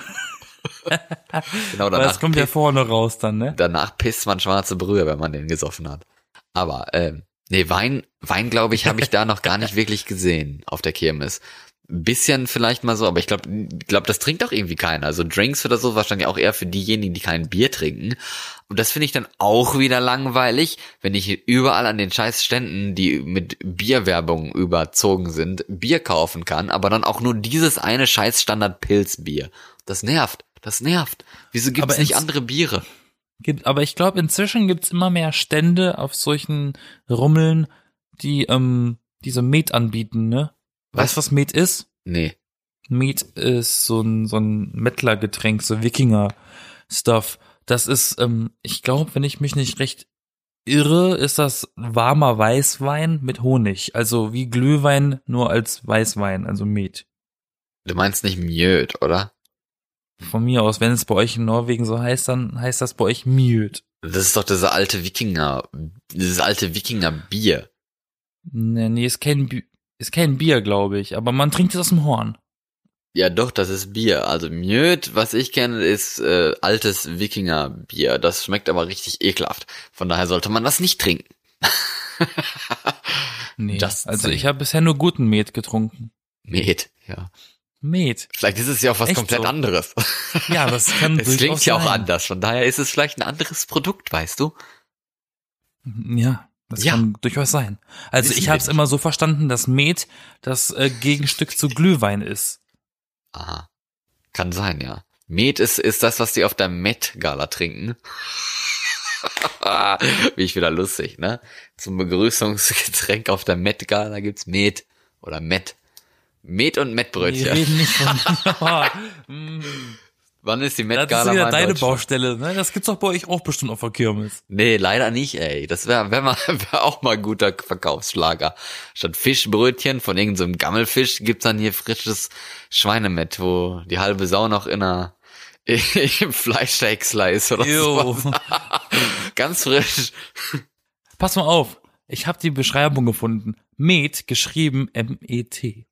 Genau, danach, das kommt ja vorne raus dann, ne? danach pisst man schwarze Brühe, wenn man den gesoffen hat. Aber, ähm, nee, Wein, Wein, glaube ich, habe ich da noch gar nicht wirklich gesehen auf der Kirmes. Ein bisschen vielleicht mal so, aber ich glaube, glaub, das trinkt doch irgendwie keiner. Also Drinks oder so wahrscheinlich auch eher für diejenigen, die kein Bier trinken. Und das finde ich dann auch wieder langweilig, wenn ich überall an den scheiß Ständen, die mit Bierwerbung überzogen sind, Bier kaufen kann, aber dann auch nur dieses eine scheiß Standard-Pilzbier. Das nervt. Das nervt. Wieso gibt es nicht andere Biere? Gibt, aber ich glaube, inzwischen gibt's immer mehr Stände auf solchen Rummeln, die ähm, diese Met anbieten, ne? Weißt du, was Met ist? Nee. Met ist so ein, so ein Mettlergetränk, so Wikinger-Stuff. Das ist, ähm, ich glaube, wenn ich mich nicht recht irre, ist das warmer Weißwein mit Honig. Also wie Glühwein, nur als Weißwein, also Met. Du meinst nicht Mjöd, oder? Von mir aus, wenn es bei euch in Norwegen so heißt, dann heißt das bei euch Mjöd. Das ist doch diese alte Wikinger, dieses alte Wikinger-Bier. Nee, nee, ist kein, Bi- ist kein Bier, glaube ich, aber man trinkt es aus dem Horn. Ja, doch, das ist Bier. Also Mjöd, was ich kenne, ist äh, altes Wikinger-Bier. Das schmeckt aber richtig ekelhaft. Von daher sollte man das nicht trinken. Nee, Just also saying. ich habe bisher nur guten Met getrunken. Met, ja. Met. Vielleicht ist es ja auch was Echt komplett so? anderes. Ja, das kann es klingt ja auch anders. Von daher ist es vielleicht ein anderes Produkt, weißt du? Ja, das Ja. kann durchaus sein. Also Wissen ich habe es immer so verstanden, dass Met das äh, Gegenstück zu Glühwein ist. Aha. Kann sein, ja. Met ist, ist das, was die auf der Met-Gala trinken. Wie ich wieder lustig, ne? Zum Begrüßungsgetränk auf der Met-Gala gibt's Met oder Met. Met und Mettbrötchen. reden nicht von. Mm, Wann ist die das ist wieder deine? Baustelle. Ne? Das gibt's doch bei euch auch bestimmt auf der Kirmes. Nee, leider nicht, ey. Das wäre wär mal wär auch mal ein guter Verkaufsschlager. Statt Fischbrötchen von irgendeinem so Gammelfisch gibt's dann hier frisches Schweinemett, wo die halbe Sau noch in einer im Fleischhäcksler ist oder Jo. so. Ganz frisch. Pass mal auf. Ich habe die Beschreibung gefunden. Met, geschrieben M-E-T,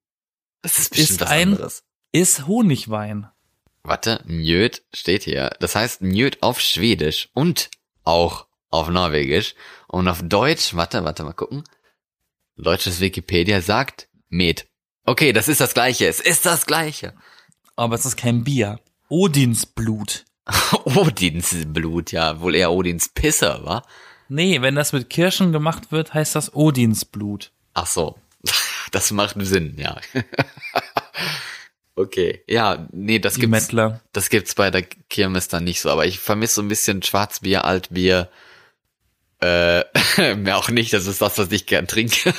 Das ist Ist was ein- anderes. ist Honigwein. Warte, Mjöd steht hier. Das heißt Mjöd auf Schwedisch und auch auf Norwegisch. Und auf Deutsch, warte, warte mal gucken. Deutsches Wikipedia sagt Met. Okay, das ist das gleiche. Es ist das gleiche. Aber es ist kein Bier. Odinsblut. Odins Blut, ja, wohl eher Odins Pisse, wa? Nee, wenn das mit Kirschen gemacht wird, heißt das Odinsblut. Ach so. Das macht Sinn, ja. Okay, ja, nee, das Die gibt's, Mettler. das gibt's bei der Kirmes dann nicht so, aber ich vermisse so ein bisschen Schwarzbier, Altbier, äh, mehr auch nicht, das ist das, was ich gern trinke.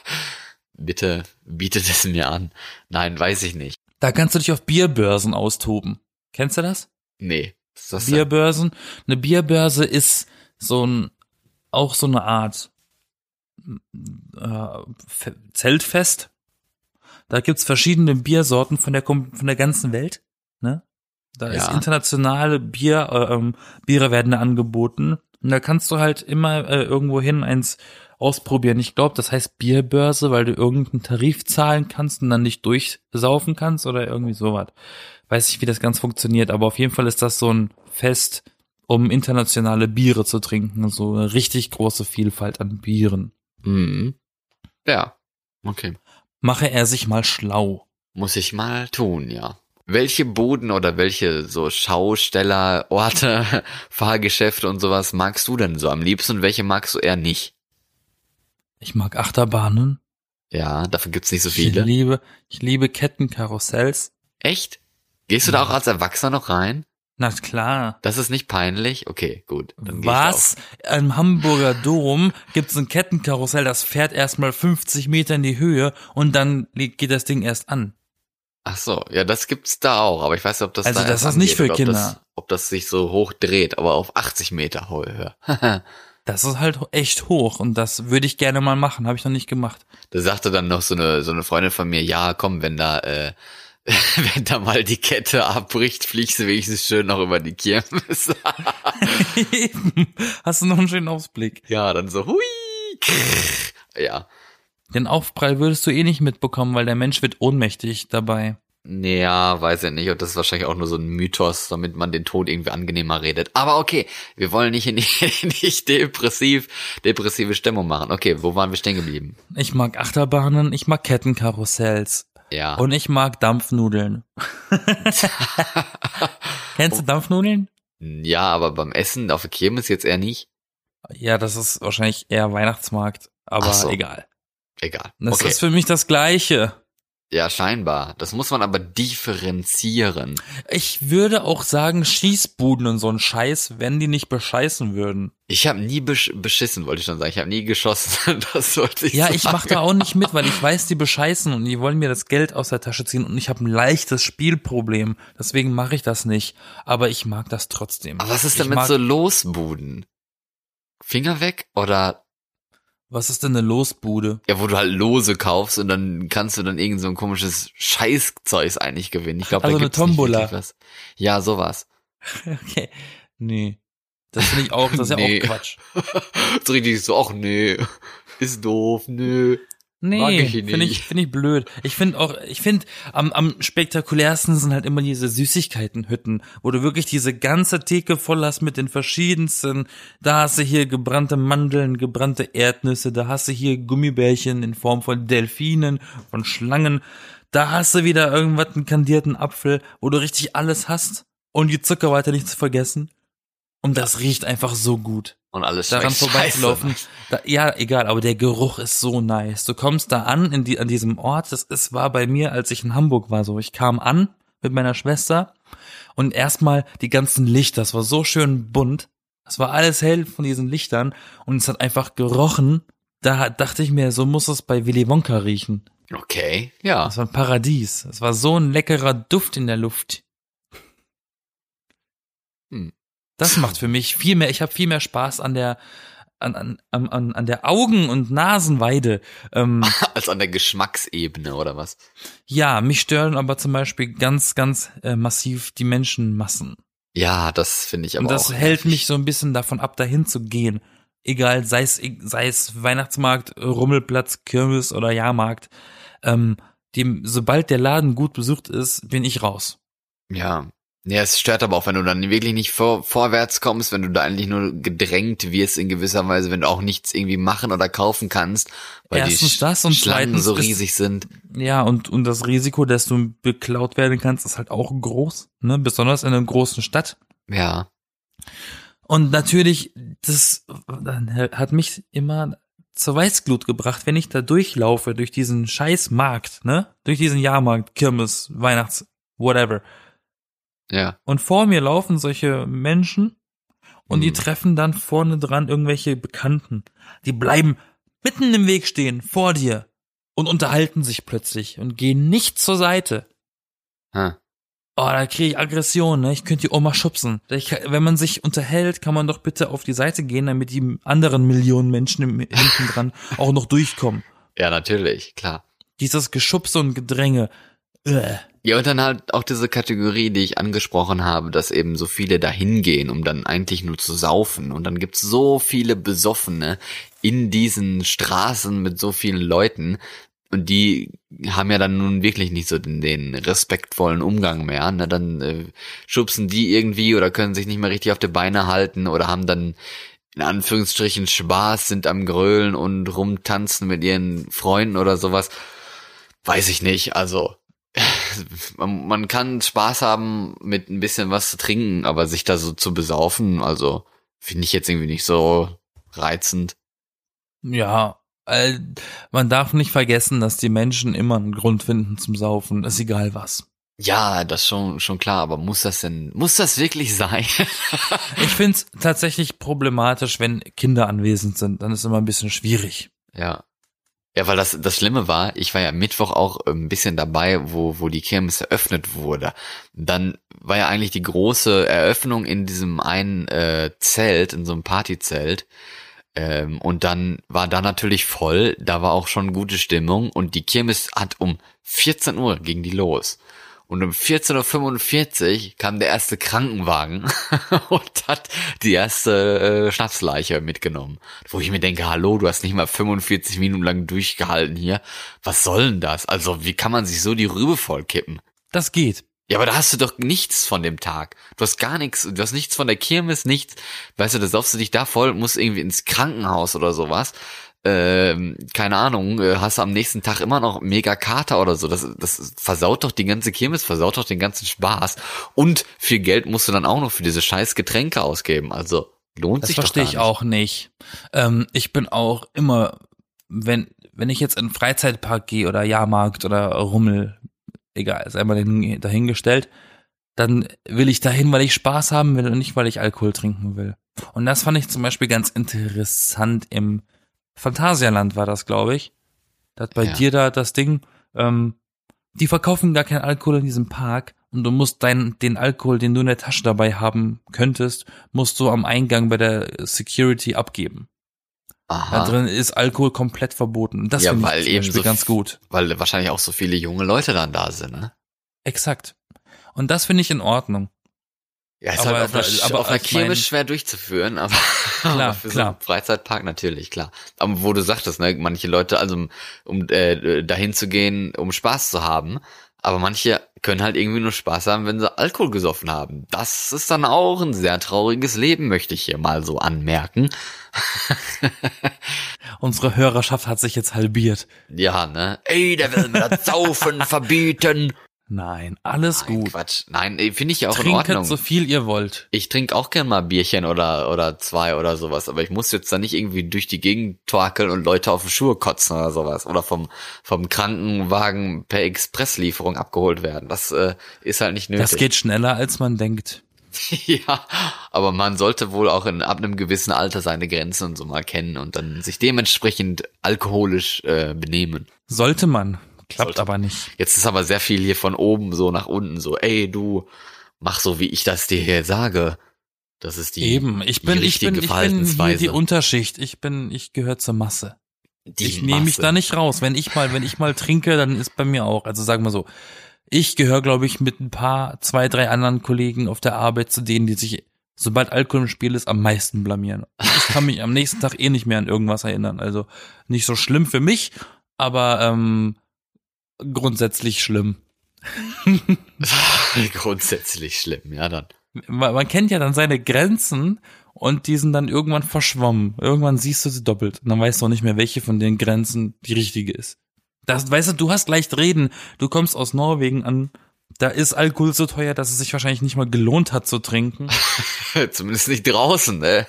Bitte bietet es mir an. Nein, weiß ich nicht. Da kannst du dich auf Bierbörsen austoben. Kennst du das? Nee. Was ist das? Bierbörsen. Eine Bierbörse ist so ein, auch so eine Art äh, Fe- Zeltfest. Da gibt's verschiedene Biersorten von der von der ganzen Welt. Ne? Da ist Ja. internationale Bier, äh, ähm, Biere werden da angeboten. Und da kannst du halt immer äh, irgendwo hin eins ausprobieren. Ich glaube, das heißt Bierbörse, weil du irgendeinen Tarif zahlen kannst und dann nicht durchsaufen kannst oder irgendwie sowas. Weiß nicht, wie das ganz funktioniert, aber auf jeden Fall ist das so ein Fest, um internationale Biere zu trinken. So eine richtig große Vielfalt an Bieren. Mhm. Ja. Okay. Mache er sich mal schlau. Muss ich mal tun, ja. Welche Boden oder welche so Schausteller, Orte, Fahrgeschäfte und sowas magst du denn so am liebsten und welche magst du eher nicht? Ich mag Achterbahnen. Ja, dafür gibt's nicht so Ich viele. liebe, ich liebe Kettenkarussells. Echt? Gehst du da auch als Erwachsener noch rein? Na klar. Das ist nicht peinlich? Okay, gut. Was? Im Hamburger Dom gibt's ein Kettenkarussell, das fährt erstmal 50 Meter in die Höhe und dann geht das Ding erst an. Ach so, ja, das gibt's da auch, aber ich weiß nicht, ob das Also da das ist nicht für Ob das, Kinder. ob das sich so hoch dreht, aber auf 80 Meter Höhe. Das ist halt echt hoch und das würde ich gerne mal machen, habe ich noch nicht gemacht. Da sagte dann noch so eine, so eine Freundin von mir, ja, komm, wenn da, äh, wenn da mal die Kette abbricht, fliegst du wenigstens schön noch über die Kirmes. Eben. Hast du noch einen schönen Ausblick? ja, dann so, hui, krrr. ja. Den Aufprall würdest du eh nicht mitbekommen, weil der Mensch wird ohnmächtig dabei. Ja, weiß ich nicht. Und das ist wahrscheinlich auch nur so ein Mythos, damit man den Tod irgendwie angenehmer redet. Aber okay, wir wollen nicht, nicht, nicht depressiv, depressive Stimmung machen. Okay, wo waren wir stehen geblieben? Ich mag Achterbahnen, ich mag Kettenkarussells Ja. und ich mag Dampfnudeln. Kennst du Dampfnudeln? ja, aber beim Essen auf der Kirmes jetzt eher nicht. Ja, das ist wahrscheinlich eher Weihnachtsmarkt, aber so. egal. Egal. Das okay. ist für mich das Gleiche. Ja, scheinbar. Das muss man aber differenzieren. Ich würde auch sagen, Schießbuden und so ein Scheiß, wenn die nicht bescheißen würden. Ich habe nie besch beschissen, wollte ich schon sagen. Ich habe nie geschossen. Das wollte ich Ja, sagen. ich mach da auch nicht mit, weil ich weiß, die bescheißen und die wollen mir das Geld aus der Tasche ziehen und ich habe ein leichtes Spielproblem. Deswegen mache ich das nicht. Aber ich mag das trotzdem. Aber was ist Ich denn mit so Losbuden? Finger weg oder Was ist denn eine Losbude? Ja, wo du halt Lose kaufst und dann kannst du dann irgend so ein komisches Scheißzeugs eigentlich gewinnen. Ich glaube, Also da eine gibt's nicht Tombola. was. Ja, sowas. Okay. Nee. Das finde ich auch, das ist ja Nee. auch Quatsch. so richtig so, ach nee, ist doof, nö. Nee, ich finde ich, finde ich blöd. Ich finde auch, ich finde, am, am spektakulärsten sind halt immer diese Süßigkeitenhütten, wo du wirklich diese ganze Theke voll hast mit den verschiedensten, da hast du hier gebrannte Mandeln, gebrannte Erdnüsse, da hast du hier Gummibärchen in Form von Delfinen, von Schlangen, da hast du wieder irgendwas, einen kandierten Apfel, wo du richtig alles hast und die Zuckerwatte nicht zu vergessen. Und das riecht einfach so gut Und alles daran vorbeizulaufen. Da, ja, egal, aber der Geruch ist so nice. Du kommst da an, in die, an diesem Ort. Das ist, war bei mir, als ich in Hamburg war, so. Ich kam an mit meiner Schwester und erstmal die ganzen Lichter. Das war so schön bunt. Es war alles hell von diesen Lichtern und es hat einfach gerochen. Da dachte ich mir, so muss es bei Willy Wonka riechen. Okay, ja. Das war ein Paradies. Es war so ein leckerer Duft in der Luft. Hm. Das macht für mich viel mehr, ich habe viel mehr Spaß an der an, an, an, an der Augen- und Nasenweide. Ähm, Als an der Geschmacksebene oder was? ja, mich stören aber zum Beispiel ganz, ganz äh, massiv die Menschenmassen. Ja, das finde ich aber und das auch. hält mich so ein bisschen davon ab, dahin zu gehen. Egal, sei es, sei es Weihnachtsmarkt, Rummelplatz, Kirmes oder Jahrmarkt. Ähm, dem, sobald der Laden gut besucht ist, bin ich raus. Ja, Ja, es stört aber auch, wenn du dann wirklich nicht vor, vorwärts kommst, wenn du da eigentlich nur gedrängt wirst in gewisser Weise, wenn du auch nichts irgendwie machen oder kaufen kannst, weil Erstens die das und Schlangen so ist- riesig sind. Ja, und, und das Risiko, dass du beklaut werden kannst, ist halt auch groß, ne? Besonders in einer großen Stadt. Ja. Und natürlich, das hat mich immer zur Weißglut gebracht, wenn ich da durchlaufe, durch diesen scheiß Markt, ne? Durch diesen Jahrmarkt, Kirmes, Weihnachts, whatever. Ja. Und vor mir laufen solche Menschen und die Hm. treffen dann vorne dran irgendwelche Bekannten. Die bleiben mitten im Weg stehen, vor dir und unterhalten sich plötzlich und gehen nicht zur Seite. Ha. Oh, da kriege ich Aggression, ne? Ich könnte die Oma schubsen. Ich, wenn man sich unterhält, kann man doch bitte auf die Seite gehen, damit die anderen Millionen Menschen im, hinten dran auch noch durchkommen. Ja, natürlich, klar. Dieses Geschubse und Gedränge. Äh. Ja, und dann halt auch diese Kategorie, die ich angesprochen habe, dass eben so viele da hingehen, um dann eigentlich nur zu saufen. Und dann gibt's so viele Besoffene in diesen Straßen mit so vielen Leuten. Und die haben ja dann nun wirklich nicht so den, den respektvollen Umgang mehr. Ne? Dann äh, schubsen die irgendwie oder können sich nicht mehr richtig auf die Beine halten oder haben dann in Anführungsstrichen Spaß, sind am Grölen und rumtanzen mit ihren Freunden oder sowas. Weiß ich nicht. Also man, kann Spaß haben mit ein bisschen was zu trinken, aber sich da so zu besaufen, also finde ich jetzt irgendwie nicht so reizend. Ja, äh, man darf nicht vergessen, dass die Menschen immer einen Grund finden zum Saufen, ist egal was. Ja, das schon schon klar, aber muss das denn muss das wirklich sein? Ich find's tatsächlich problematisch, wenn Kinder anwesend sind, dann ist immer ein bisschen schwierig. ja. Ja, weil das das Schlimme war, ich war ja Mittwoch auch ein bisschen dabei, wo wo die Kirmes eröffnet wurde. Dann war ja eigentlich die große Eröffnung in diesem einen äh, Zelt, in so einem Partyzelt. Ähm, und dann war da natürlich voll, da war auch schon gute Stimmung und die Kirmes hat um 14 Uhr ging die los. Und um 14.45 Uhr kam der erste Krankenwagen und hat die erste äh, Schnapsleiche mitgenommen. Wo ich mir denke, hallo, du hast nicht mal 45 Minuten lang durchgehalten hier. Was soll denn das? Also, wie kann man sich so die Rübe vollkippen? Das geht. Ja, aber da hast du doch nichts von dem Tag. Du hast gar nichts, du hast nichts von der Kirmes, nichts. Weißt du, da saufst du dich da voll, musst irgendwie ins Krankenhaus oder sowas. Ähm, keine Ahnung, äh, hast du am nächsten Tag immer noch mega Kater oder so. Das, das versaut doch die ganze Kirmes, versaut doch den ganzen Spaß. Und viel Geld musst du dann auch noch für diese scheiß Getränke ausgeben. Also lohnt Das sich doch verstehe gar ich nicht. auch nicht. Ähm, ich bin auch immer, wenn, wenn ich jetzt in einen Freizeitpark gehe oder Jahrmarkt oder Rummel, egal, ist einmal dahin- dahingestellt, dann will ich dahin, weil ich Spaß haben will und nicht, weil ich Alkohol trinken will. Und das fand ich zum Beispiel ganz interessant im Phantasialand war das, glaube ich. Da hat bei Ja. dir da das Ding, ähm, die verkaufen gar keinen Alkohol in diesem Park und du musst dein, den Alkohol, den du in der Tasche dabei haben könntest, musst du am Eingang bei der Security abgeben. Da Aha, drin ist Alkohol komplett verboten. Das Ja, finde ich zum eben Beispiel so ganz gut. weil wahrscheinlich auch so viele junge Leute dann da sind, ne? Exakt. Und das finde ich in Ordnung. Ja, ist Aber halt auf einer, aber auf einer Kirmes schwer durchzuführen, aber, Klar, für so klar. einen Freizeitpark natürlich, klar. Aber wo du sagtest, ne, manche Leute, also um, um äh, dahin zu gehen, um Spaß zu haben, aber manche können halt irgendwie nur Spaß haben, wenn sie Alkohol gesoffen haben. Das ist dann auch ein sehr trauriges Leben, möchte ich hier mal so anmerken. Unsere Hörerschaft hat sich jetzt halbiert. Ja, ne? Ey, der will mir das Saufen verbieten. Nein, alles Nein, gut. Quatsch. Nein, finde ich ja auch in Trinket Ordnung. so viel ihr wollt. Ich trinke auch gern mal Bierchen oder, oder zwei oder sowas, aber ich muss jetzt da nicht irgendwie durch die Gegend torkeln und Leute auf die Schuhe kotzen oder sowas oder vom, vom Krankenwagen per Expresslieferung abgeholt werden. Das äh, ist halt nicht nötig. Das geht schneller, als man denkt. ja, aber man sollte wohl auch in, ab einem gewissen Alter seine Grenzen und so mal kennen und dann sich dementsprechend alkoholisch äh, benehmen. Sollte man. Klappt Sollte. aber nicht. Jetzt ist aber sehr viel hier von oben so nach unten so, ey du, mach so wie ich das dir hier sage. Das ist die Eben, ich bin, die ich bin, ich bin hier die Unterschicht. Ich bin, ich gehöre zur Masse. Die ich nehme mich da nicht raus. Wenn ich mal, wenn ich mal trinke, dann ist bei mir auch. Also sagen wir so, ich gehöre, glaube ich, mit ein paar, zwei, drei anderen Kollegen auf der Arbeit zu denen, die sich, sobald Alkohol im Spiel ist, am meisten blamieren. Ich kann mich am nächsten Tag eh nicht mehr an irgendwas erinnern. Also nicht so schlimm für mich, aber ähm, grundsätzlich schlimm. Grundsätzlich schlimm, ja dann. Man, man kennt ja dann seine Grenzen und die sind dann irgendwann verschwommen. Irgendwann siehst du sie doppelt und dann weißt du auch nicht mehr, welche von den Grenzen die richtige ist. Das, weißt du, du hast leicht reden. Du kommst aus Norwegen an. Da ist Alkohol so teuer, dass es sich wahrscheinlich nicht mal gelohnt hat zu trinken. Zumindest nicht draußen, ne?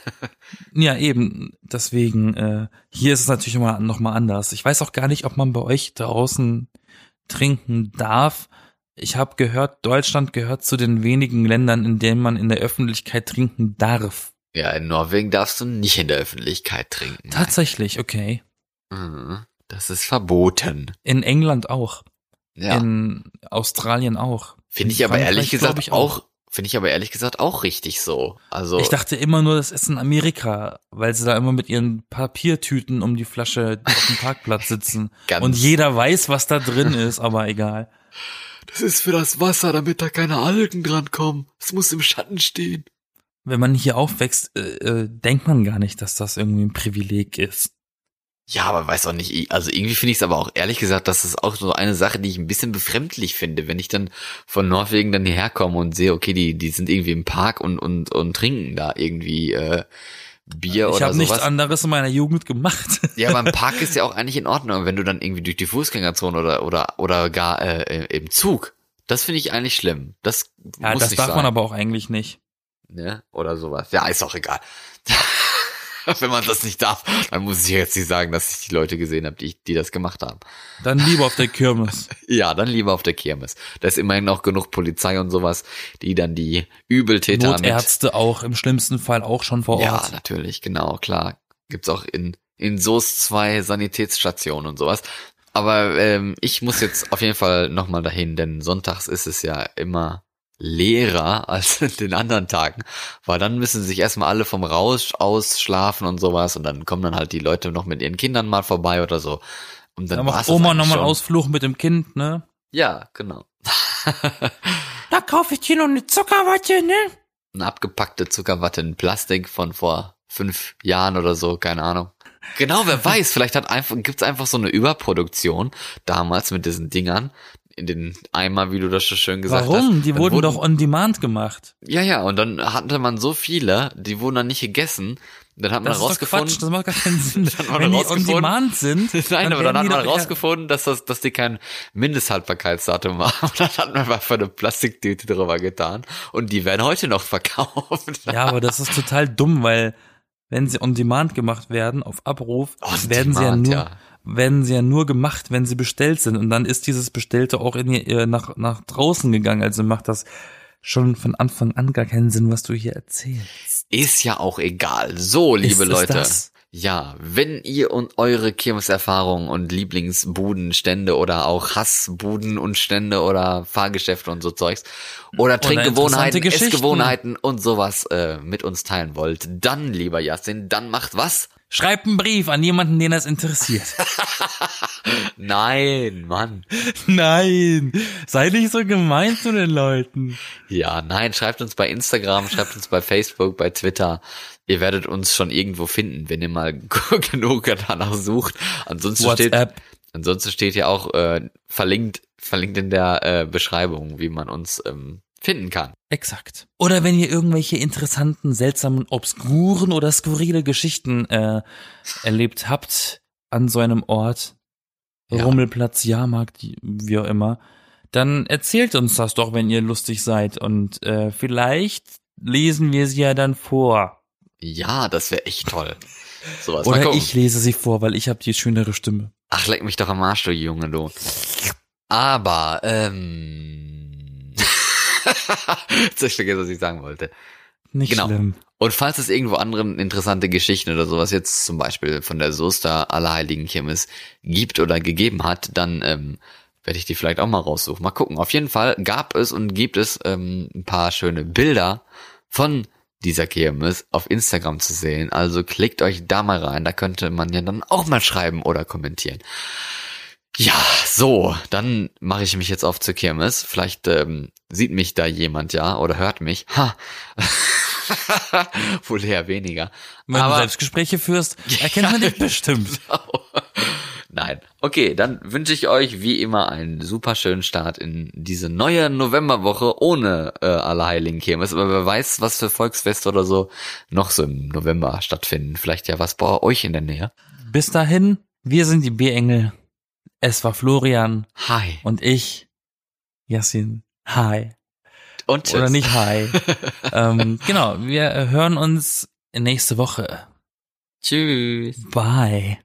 Ja, eben. Deswegen, äh, hier ist es natürlich immer noch mal anders. Ich weiß auch gar nicht, ob man bei euch draußen trinken darf. Ich habe gehört, Deutschland gehört zu den wenigen Ländern, in denen man in der Öffentlichkeit trinken darf. Ja, in Norwegen darfst du nicht in der Öffentlichkeit trinken. Tatsächlich, okay. Mhm. Das ist verboten. In England auch. Ja. In Australien auch. Finde In ich aber ehrlich gesagt ich, auch, finde ich aber ehrlich gesagt auch richtig so. Also Ich dachte immer nur, das ist in Amerika, weil sie da immer mit ihren Papiertüten um die Flasche auf dem Parkplatz sitzen. Und jeder weiß, was da drin ist, aber egal. das ist für das Wasser, damit da keine Algen dran kommen. Es muss im Schatten stehen. Wenn man hier aufwächst, äh, äh, denkt man gar nicht, dass das irgendwie ein Privileg ist. Ja, aber weiß auch nicht, also irgendwie finde ich es aber auch ehrlich gesagt, das ist auch so eine Sache, die ich ein bisschen befremdlich finde, wenn ich dann von Norwegen dann hierher komme und sehe, okay, die, die sind irgendwie im Park und, und, und trinken da irgendwie äh, Bier ich oder habe sowas. nichts anderes in meiner Jugend gemacht. Ja, aber im Park ist ja auch eigentlich in Ordnung, wenn du dann irgendwie durch die Fußgängerzone oder oder oder gar äh, im Zug. Das finde ich eigentlich schlimm. Das ja, muss das darf sein. man aber auch eigentlich nicht. ne? Oder sowas. Ja, ist auch egal. wenn man das nicht darf, dann muss ich jetzt nicht sagen, dass ich die Leute gesehen habe, die, die das gemacht haben. Dann lieber auf der Kirmes. Ja, dann lieber auf der Kirmes. Da ist immerhin noch genug Polizei und sowas, die dann die Übeltäter mit Notärzte auch, im schlimmsten Fall auch schon vor Ja, Ort. natürlich, genau, klar. Gibt's auch in, in Soest zwei Sanitätsstationen und sowas. Aber ähm, ich muss jetzt auf jeden Fall nochmal dahin, denn sonntags ist es ja immer leerer als in den anderen Tagen, weil dann müssen sich erstmal alle vom Rausch ausschlafen und sowas und dann kommen dann halt die Leute noch mit ihren Kindern mal vorbei oder so. Und dann Da war's macht Oma nochmal schon. Ausflug mit dem Kind, ne? Ja, genau. Da kaufe ich dir noch eine Zuckerwatte, ne? eine abgepackte Zuckerwatte in Plastik von vor fünf Jahren oder so, keine Ahnung. Genau, wer weiß, vielleicht hat einfach, gibt's einfach so eine Überproduktion damals mit diesen Dingern in den Eimer, wie du das so schön gesagt hast. Warum? Die Dann wurden doch on demand gemacht. Ja, ja, und dann hatte man so viele, die wurden dann nicht gegessen. Dann hat man Das ist doch rausgefunden. Quatsch, das macht gar keinen Sinn. Dann hat man Wenn die on rausgefunden- demand sind, Nein, aber dann hat man rausgefunden, dass das, dass die kein Mindesthaltbarkeitsdatum haben. Und dann hat man einfach eine Plastiktüte drüber getan. Und die werden heute noch verkauft. Ja, aber das ist total dumm, weil wenn sie on demand gemacht werden, auf Abruf, On werden sie ja demand, nur, ja. Werden sie ja nur gemacht, wenn sie bestellt sind. Und dann ist dieses Bestellte auch in ihr, äh, nach, nach draußen gegangen. Also macht das schon von Anfang an gar keinen Sinn, was du hier erzählst. Ist ja auch egal. So, liebe es Leute. das? Ja, wenn ihr und eure Kirmeserfahrungen und Lieblingsbudenstände oder auch Hassbuden und Stände oder Fahrgeschäfte und so Zeugs oder Trinkgewohnheiten, interessante Geschichten. Essgewohnheiten und sowas äh, mit uns teilen wollt, dann, lieber Jasin, dann macht was? Schreibt einen Brief an jemanden, den das interessiert. Nein, Mann. Nein, sei nicht so gemein zu den Leuten. Ja, nein, schreibt uns bei Instagram, schreibt uns bei Facebook, bei Twitter. Ihr werdet uns schon irgendwo finden, wenn ihr mal genug danach sucht. Ansonsten steht, WhatsApp. ansonsten steht ja auch äh, verlinkt, verlinkt in der äh, Beschreibung, wie man uns ähm, finden kann. Exakt. Oder wenn ihr irgendwelche interessanten, seltsamen, obskuren oder skurrile Geschichten äh, erlebt habt an so einem Ort, Ja. Rummelplatz, Jahrmarkt, wie auch immer, dann erzählt uns das doch, wenn ihr lustig seid und äh, vielleicht lesen wir sie ja dann vor. Ja, das wäre echt toll. Sowas. Mal Oder ich lese sie vor, weil ich habe die schönere Stimme. Ach, leck mich doch am Arsch, du Junge, du. Aber, ähm. Jetzt ich vergessen, was ich sagen wollte. Nicht Genau. schlimm. Und falls es irgendwo anderen interessante Geschichten oder sowas jetzt zum Beispiel von der Soester Allerheiligen Kirmes gibt oder gegeben hat, dann ähm, werde ich die vielleicht auch mal raussuchen. Mal gucken. Auf jeden Fall gab es und gibt es ähm, ein paar schöne Bilder von dieser Kirmes auf Instagram zu sehen. Also klickt euch da mal rein. Da könnte man ja dann auch mal schreiben oder kommentieren. Ja, so, dann mache ich mich jetzt auf zur Kirmes. Vielleicht ähm, sieht mich da jemand ja oder hört mich. Ha. Wohl eher weniger. Wenn du Aber Selbstgespräche führst, erkennt man dich bestimmt. Nein, Nein. Okay, dann wünsche ich euch wie immer einen super schönen Start in diese neue Novemberwoche ohne äh, Allerheiligen Kirmes. Aber wer weiß, was für Volksfeste oder so noch so im November stattfinden. Vielleicht ja was bei euch in der Nähe. Bis dahin, wir sind die B-Engel. Es war Florian Hi. und ich, Yassin. Hi. Und tschüss. Oder nicht hi. ähm, genau, wir hören uns nächste Woche. Tschüss. Bye.